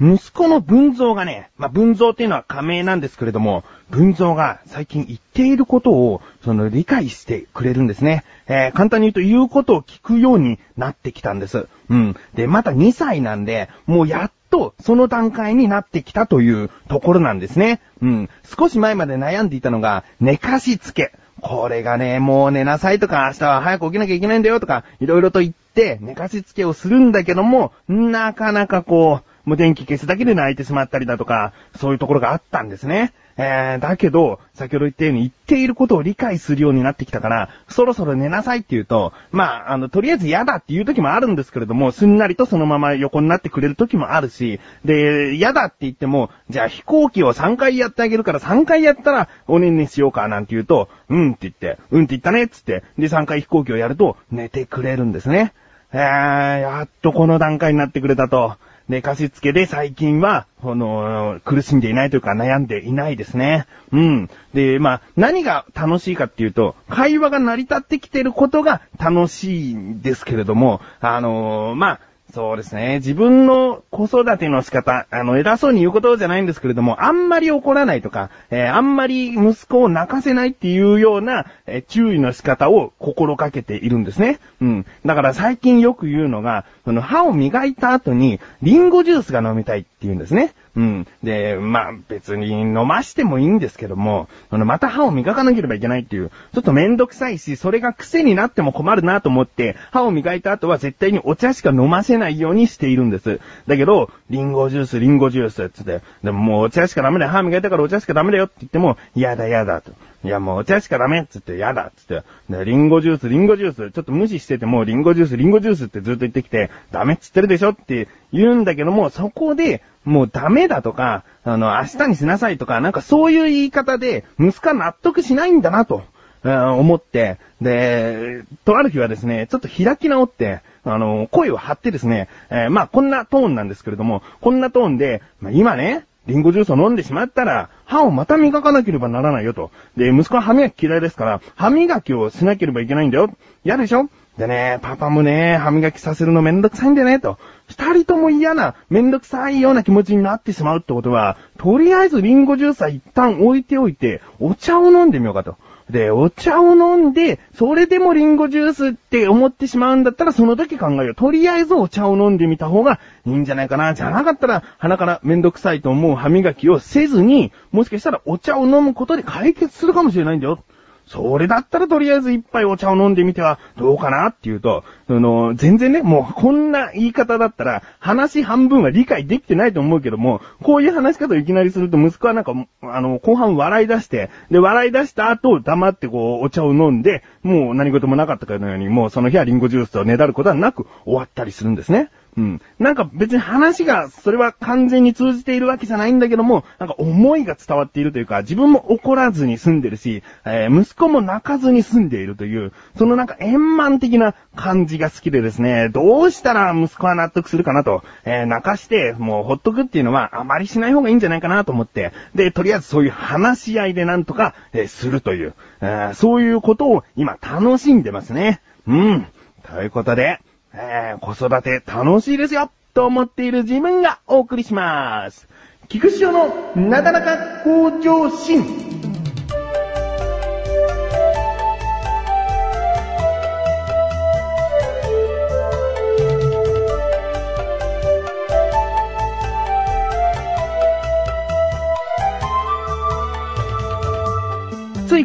息子の文蔵がね、まあ、文蔵っていうのは仮名なんですけれども、文蔵が最近言っていることを、その理解してくれるんですね。えー、簡単に言うと言うことを聞くようになってきたんです。うん。で、まだ2歳なんで、もうやっとその段階になってきたというところなんですね。うん。少し前まで悩んでいたのが、寝かしつけ。これがね、もう寝なさいとか、明日は早く起きなきゃいけないんだよとか、いろいろと言って、寝かしつけをするんだけども、なかなかこう、もう電気消すだけで泣いてしまったりだとか、そういうところがあったんですね。えー、だけど、先ほど言ったように言っていることを理解するようになってきたから、そろそろ寝なさいって言うと、まあ、あの、とりあえず嫌だっていう時もあるんですけれども、すんなりとそのまま横になってくれる時もあるし、で、嫌だって言っても、じゃあ飛行機を3回やってあげるから3回やったらおねんねしようかなんて言うと、うんって言って、うんって言ったねっつって、で3回飛行機をやると寝てくれるんですね。えー、やっとこの段階になってくれたと。寝かしつけで最近は、この、苦しんでいないというか悩んでいないですね。うん。で、まあ、何が楽しいかっていうと、会話が成り立ってきてることが楽しいんですけれども、あのー、まあ、そうですね。自分の子育ての仕方、あの、偉そうに言うことじゃないんですけれども、あんまり怒らないとか、えー、あんまり息子を泣かせないっていうような、えー、注意の仕方を心がけているんですね。うん。だから最近よく言うのが、その歯を磨いた後に、リンゴジュースが飲みたいって言うんですね。うん。で、まあ、別に飲ましてもいいんですけども、あの、また歯を磨かなければいけないっていう、ちょっとめんどくさいし、それが癖になっても困るなと思って、歯を磨いた後は絶対にお茶しか飲ませないようにしているんです。だけど、リンゴジュース、リンゴジュース、つって、でももうお茶しかダメだよ、歯磨いたからお茶しかダメだよって言っても、嫌だ嫌だと。いや、もうお茶しかダメっつって、やだっつって。で、リンゴジュース、リンゴジュース、ちょっと無視してても、リンゴジュース、リンゴジュースってずっと言ってきて、ダメっつってるでしょって言うんだけども、そこで、もうダメだとか、あの、明日にしなさいとか、なんかそういう言い方で、息子は納得しないんだなと、思って、で、とある日はですね、ちょっと開き直って、あの、声を張ってですね、えー、まあ、こんなトーンなんですけれども、こんなトーンで、まあ、今ね、リンゴジュースを飲んでしまったら、歯をまた磨かなければならないよと。で、息子は歯磨き嫌いですから、歯磨きをしなければいけないんだよ。嫌でしょ？でね、パパもね、歯磨きさせるのめんどくさいんだよね、と。二人とも嫌な、めんどくさいような気持ちになってしまうってことは、とりあえずリンゴジュースは一旦置いておいて、お茶を飲んでみようかと。で、お茶を飲んで、それでもリンゴジュースって思ってしまうんだったら、その時考えよう。とりあえずお茶を飲んでみた方がいいんじゃないかな。じゃなかったら、鼻からめんどくさいと思う歯磨きをせずに、もしかしたらお茶を飲むことで解決するかもしれないんだよ。それだったらとりあえず一杯お茶を飲んでみてはどうかなっていうと、あの、全然ね、もうこんな言い方だったら話半分は理解できてないと思うけども、こういう話し方をいきなりすると息子はなんか、あの、後半笑い出して、で、笑い出した後黙ってこうお茶を飲んで、もう何事もなかったかのように、もうその日はリンゴジュースをねだることはなく終わったりするんですね。うん。なんか別に話が、それは完全に通じているわけじゃないんだけども、なんか思いが伝わっているというか、自分も怒らずに済んでるし、えー、息子も泣かずに済んでいるという、そのなんか円満的な感じが好きでですね、どうしたら息子は納得するかなと、えー、泣かして、もうほっとくっていうのはあまりしない方がいいんじゃないかなと思って、で、とりあえずそういう話し合いでなんとか、えー、するという、えー、そういうことを今楽しんでますね。うん。ということで、えー、子育て楽しいですよと思っている自分がお送りします。菊池のなかなか向上心。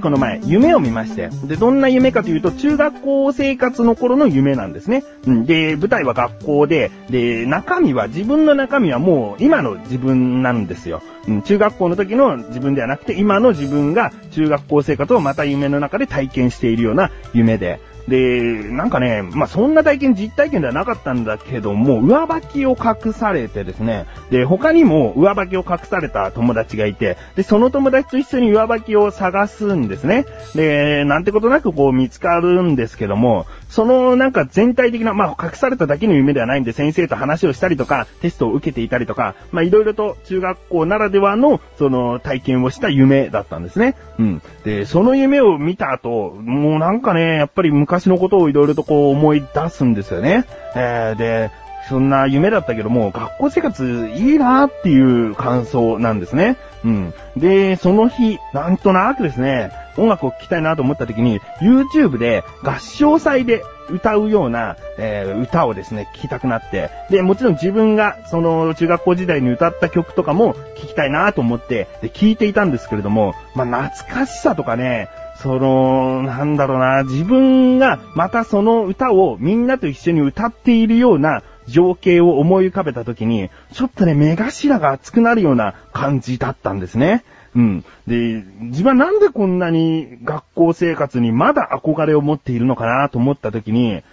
この前、夢を見まして。で、どんな夢かというと、中学校生活の頃の夢なんですね。で、舞台は学校で、で、中身は、自分の中身はもう、今の自分なんですよ。うん、中学校の時の自分ではなくて、今の自分が中学校生活をまた夢の中で体験しているような夢で。で、なんかね、まあ、そんな体験、実体験ではなかったんだけども、上履きを隠されてですね、で、他にも上履きを隠された友達がいて、で、その友達と一緒に上履きを探すんですね。で、なんてことなくこう見つかるんですけども、そのなんか全体的な、まあ、隠されただけの夢ではないんで、先生と話をしたりとか、テストを受けていたりとか、まあ、いろいろと中学校ならではの、その体験をした夢だったんですね。うん。で、その夢を見た後、もうなんかね、やっぱり昔のことをいろいろとこう思い出すんですよね。えー、で、そんな夢だったけども、学校生活いいなっていう感想なんですね。うん。で、その日、なんとなくですね、音楽を聴きたいなと思った時に、YouTube で合唱祭で歌うような、えー、歌をですね、聴きたくなって、で、もちろん自分が、その、中学校時代に歌った曲とかも聴きたいなと思って、で、聴いていたんですけれども、まあ、懐かしさとかね、その、なんだろうな、自分がまたその歌をみんなと一緒に歌っているような情景を思い浮かべた時に、ちょっとね、目頭が熱くなるような感じだったんですね。うん。で、自分はなんでこんなに学校生活にまだ憧れを持っているのかなと思った時に、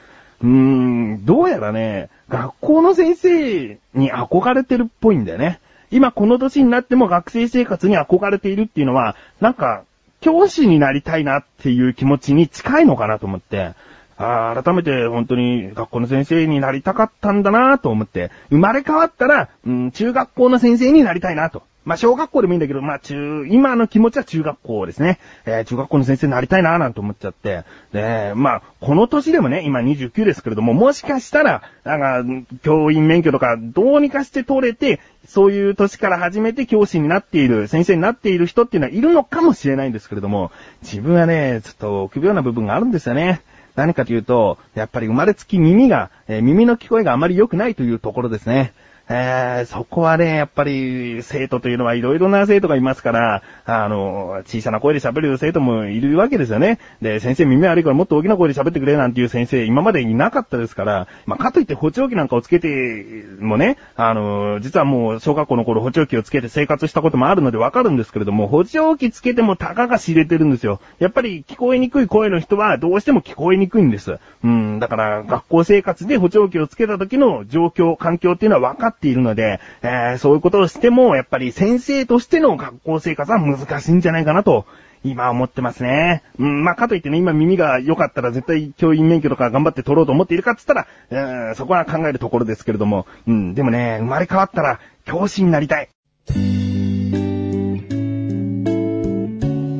うーん、どうやらね、学校の先生に憧れてるっぽいんだよね。今この年になっても学生生活に憧れているっていうのは、なんか、教師になりたいなっていう気持ちに近いのかなと思って、あ改めて本当に学校の先生になりたかったんだなと思って、生まれ変わったら、うん、中学校の先生になりたいなと。まあ、小学校でもいいんだけど、まあ、中、今の気持ちは中学校ですね。えー、中学校の先生になりたいななんて思っちゃって。で、まあ、この年でもね、今29ですけれども、もしかしたら、なんか、教員免許とか、どうにかして取れて、そういう年から始めて教師になっている、先生になっている人っていうのはいるのかもしれないんですけれども、自分はね、ちょっと臆病な部分があるんですよね。何かというと、やっぱり生まれつき耳が、えー、耳の聞こえがあまり良くないというところですね。えー、そこはね、やっぱり、生徒というのはいろいろな生徒がいますから、あの、小さな声で喋る生徒もいるわけですよね。で、先生耳悪いからもっと大きな声で喋ってくれなんていう先生、今までいなかったですから、まあ、かといって補聴器なんかをつけてもね、あの、実はもう小学校の頃補聴器をつけて生活したこともあるのでわかるんですけれども、補聴器つけてもたかが知れてるんですよ。やっぱり聞こえにくい声の人はどうしても聞こえにくいんです。うん、だから学校生活で補聴器をつけた時の状況、環境っていうのは分かってっているので、えー、そういうことをしても、やっぱり先生としての学校生活は難しいんじゃないかなと、今思ってますね。うん、まあ、かといってね、今耳が良かったら絶対教員免許とか頑張って取ろうと思っているかって言ったら、うん、そこは考えるところですけれども、うん、でもね、生まれ変わったら教師になりたい。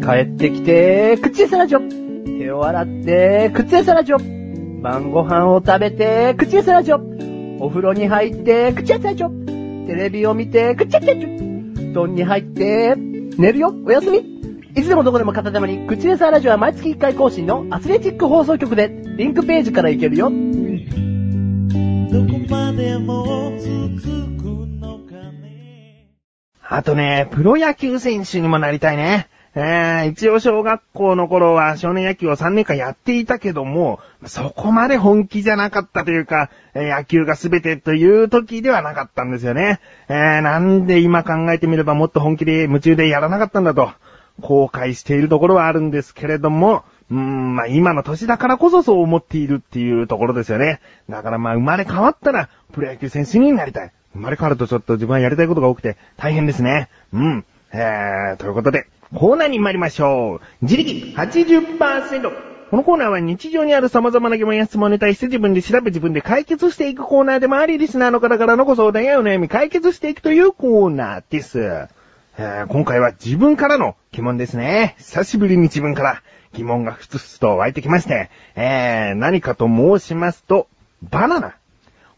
帰ってきて、口エサラジョ。手を洗って、口エサラジョ。晩ご飯を食べて、口エサラジョ。お風呂に入って、くちゃちゃちょ。テレビを見て、くちゃちゃちょ。布団に入って、寝るよ、おやすみ。いつでもどこでも片手間に、口レサーラジオは毎月1回更新のアスレチック放送局で、リンクページから行けるよ。どこまでも続くのかね。あとね、プロ野球選手にもなりたいね。えー、一応小学校の頃は少年野球を3年間やっていたけども、そこまで本気じゃなかったというか、え野球が全てという時ではなかったんですよね。えー、なんで今考えてみればもっと本気で夢中でやらなかったんだと、後悔しているところはあるんですけれども、うーん、まあ今の年だからこそそう思っているっていうところですよね。だからまあ生まれ変わったら、プロ野球選手になりたい。生まれ変わるとちょっと自分はやりたいことが多くて大変ですね。うん。えー、ということで、コーナーに参りましょう。自力80%。このコーナーは日常にある様々な疑問や質問に対して自分で調べ自分で解決していくコーナーでもあり、リスナーの方からのご相談やお悩み解決していくというコーナーです。えー、今回は自分からの疑問ですね。久しぶりに自分から疑問がふつふつと湧いてきまして、えー、何かと申しますと、バナナ。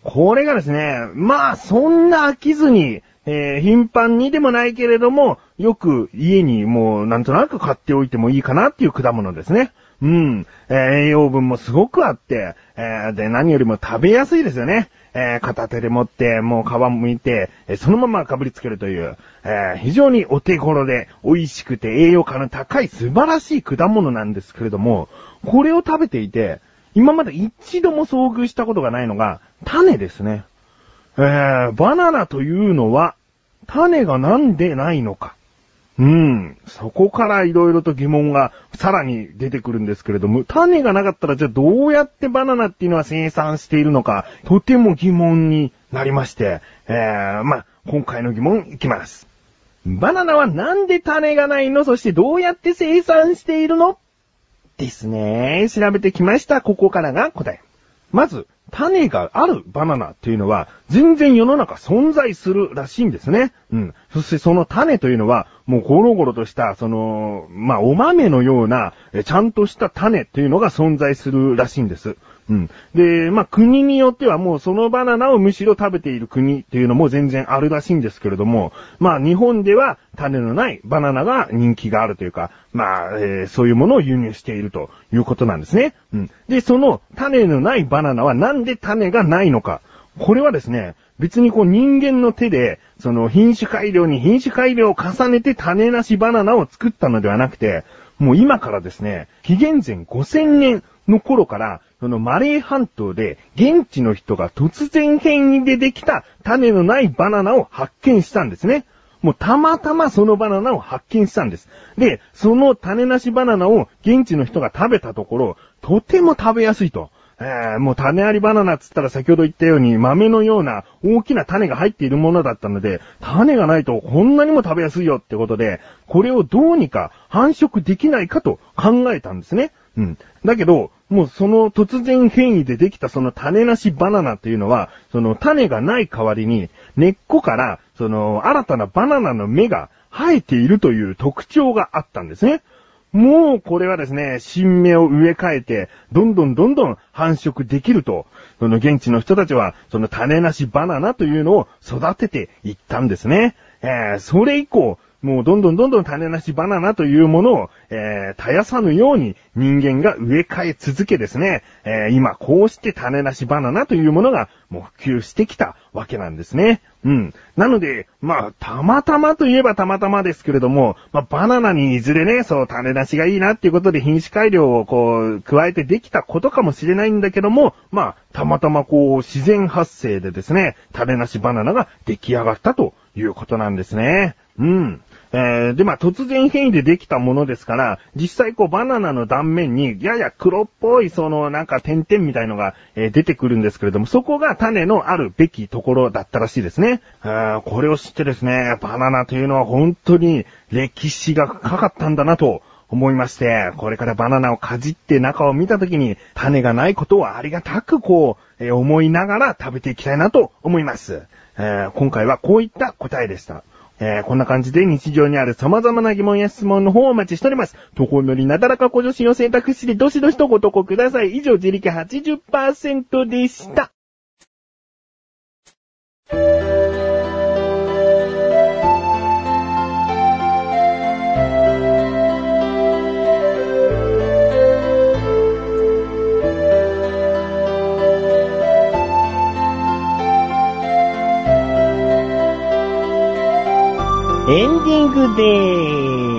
これがですね、まあ、そんな飽きずに、えー、頻繁にでもないけれども、よく家にもうなんとなく買っておいてもいいかなっていう果物ですね。うん。えー、栄養分もすごくあって、えー、で、何よりも食べやすいですよね。えー、片手で持って、もう皮剥いて、えそのままかぶりつけるという、え非常にお手頃で美味しくて栄養価の高い素晴らしい果物なんですけれども、これを食べていて、今まで一度も遭遇したことがないのが、種ですね。えー、バナナというのは、種がなんでないのか。うん。そこから色々と疑問がさらに出てくるんですけれども、種がなかったらじゃあどうやってバナナっていうのは生産しているのか、とても疑問になりまして、えー、まあ、今回の疑問いきます。バナナはなんで種がないの？そしてどうやって生産しているの？ですね。調べてきました。ここからが答え。まず、種があるバナナっていうのは、全然世の中存在するらしいんですね。うん。そしてその種というのは、もうゴロゴロとした、その、まあ、お豆のような、ちゃんとした種っていうのが存在するらしいんです。うん。で、まあ、国によってはもうそのバナナをむしろ食べている国っていうのも全然あるらしいんですけれども、まあ、日本では種のないバナナが人気があるというか、まあ、えーそういうものを輸入しているということなんですね。うん。で、その種のないバナナはなんで種がないのか。これはですね、別にこう人間の手で、その品種改良に品種改良を重ねて種なしバナナを作ったのではなくて、もう今からですね、紀元前5000年の頃から、そのマレー半島で現地の人が突然変異でできた種のないバナナを発見したんですね。もうたまたまそのバナナを発見したんです。で、その種なしバナナを現地の人が食べたところ、とても食べやすいと。えーもう種ありバナナっつったら先ほど言ったように豆のような大きな種が入っているものだったので、種がないとこんなにも食べやすいよってことで、これをどうにか繁殖できないかと考えたんですね。うん。だけど、もうその突然変異でできたその種なしバナナっていうのは、その種がない代わりに根っこからその新たなバナナの芽が生えているという特徴があったんですね。もうこれはですね、新芽を植え替えて、どんどんどんどん繁殖できると、その現地の人たちは、その種なしバナナというのを育てていったんですね。えー、それ以降、もうどんどんどんどん種なしバナナというものを、えー、絶やさぬように人間が植え替え続けですね、えー、今こうして種なしバナナというものがもう普及してきたわけなんですね。うん。なので、まあ、たまたまといえばたまたまですけれども、まあ、バナナにいずれね、そう、種なしがいいなっていうことで品種改良をこう、加えてできたことかもしれないんだけども、まあ、たまたまこう、自然発生でですね、種なしバナナが出来上がったということなんですね。うん。えー、で、まあ、突然変異でできたものですから、実際こう、バナナの断面に、やや黒っぽい、その、なんか点々みたいのが、えー出てくるんですけれども、そこが種のあるべきところだったらしいですね。あこれを知ってですね、バナナというのは本当に歴史が深かったんだなと、思いまして、これからバナナをかじって中を見たときに、種がないことをありがたくこう、えー思いながら食べていきたいなと思います。えー今回はこういった答えでした。えーこんな感じで日常にある様々な疑問や質問の方をお待ちしております。とこよりなだらか小女子を選択肢でどしどしとご投稿ください。以上、自力80%でした。ングでー。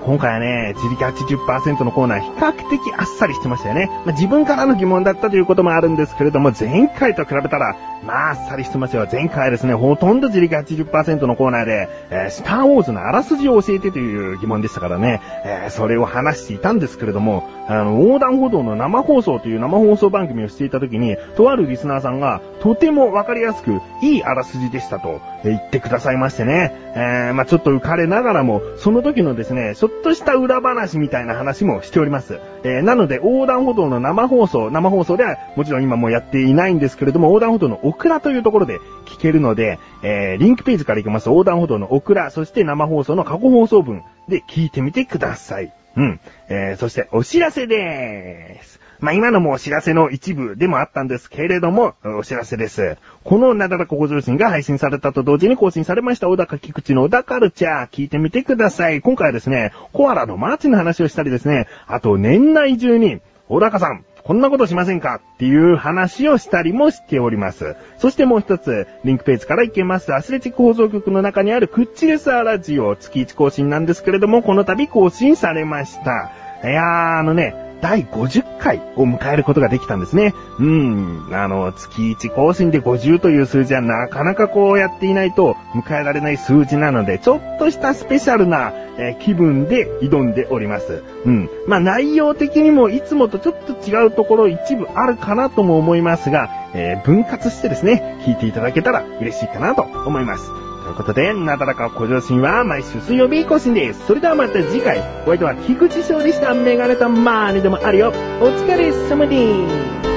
今回はね、自力80%のコーナー、比較的あっさりしてましたよね。まあ、自分からの疑問だったということもあるんですけれども、前回と比べたら、まあ、あっさりしてますよ。前回はですね、ほとんど自力80%のコーナーで、えースターウォーズのあらすじを教えてという疑問でしたからね、えーそれを話していたんですけれども、あの、横断歩道の生放送という生放送番組をしていた時に、とあるリスナーさんが、とてもわかりやすく、いいあらすじでしたと、えー言ってくださいましてね、えまあちょっと浮かれながらも、その時のですね、ちょっとした裏話みたいな話もしております。えーなので、横断歩道の生放送、生放送では、もちろん今もうやっていないんですけれども、横断歩道のオクラというところで聞けるので、えーリンクページから行きます横断歩道のオクラ、そして生放送の過去放送分で聞いてみてください。うん。えーそしてお知らせでーす。まあ、今のもお知らせの一部でもあったんですけれども、お知らせです。このナダラカ向上心が配信されたと同時に更新されました小高菊池の小高カルチャー聞いてみてください。今回はですね、コアラのマーチの話をしたりですね、あと年内中に、小高さん、こんなことしませんか？っていう話をしたりもしております。そしてもう一つ、リンクページから行けます。アスレチック放送局の中にあるクッチレスアラジオ、月1更新なんですけれども、この度更新されました。いやー、あのね、第50回を迎えることができたんですね。うん、あの、月1更新で50という数字はなかなかこうやっていないと迎えられない数字なので、ちょっとしたスペシャルな、え気分で挑んでおります。うん。まあ内容的にもいつもとちょっと違うところ一部あるかなとも思いますが、えー分割してですね、聞いていただけたら嬉しいかなと思います。ということで、なだらか向上心は毎週水曜日更新です。それではまた次回、お相手は菊池翔でした。メガネとマーニでもあるよ。お疲れ様です。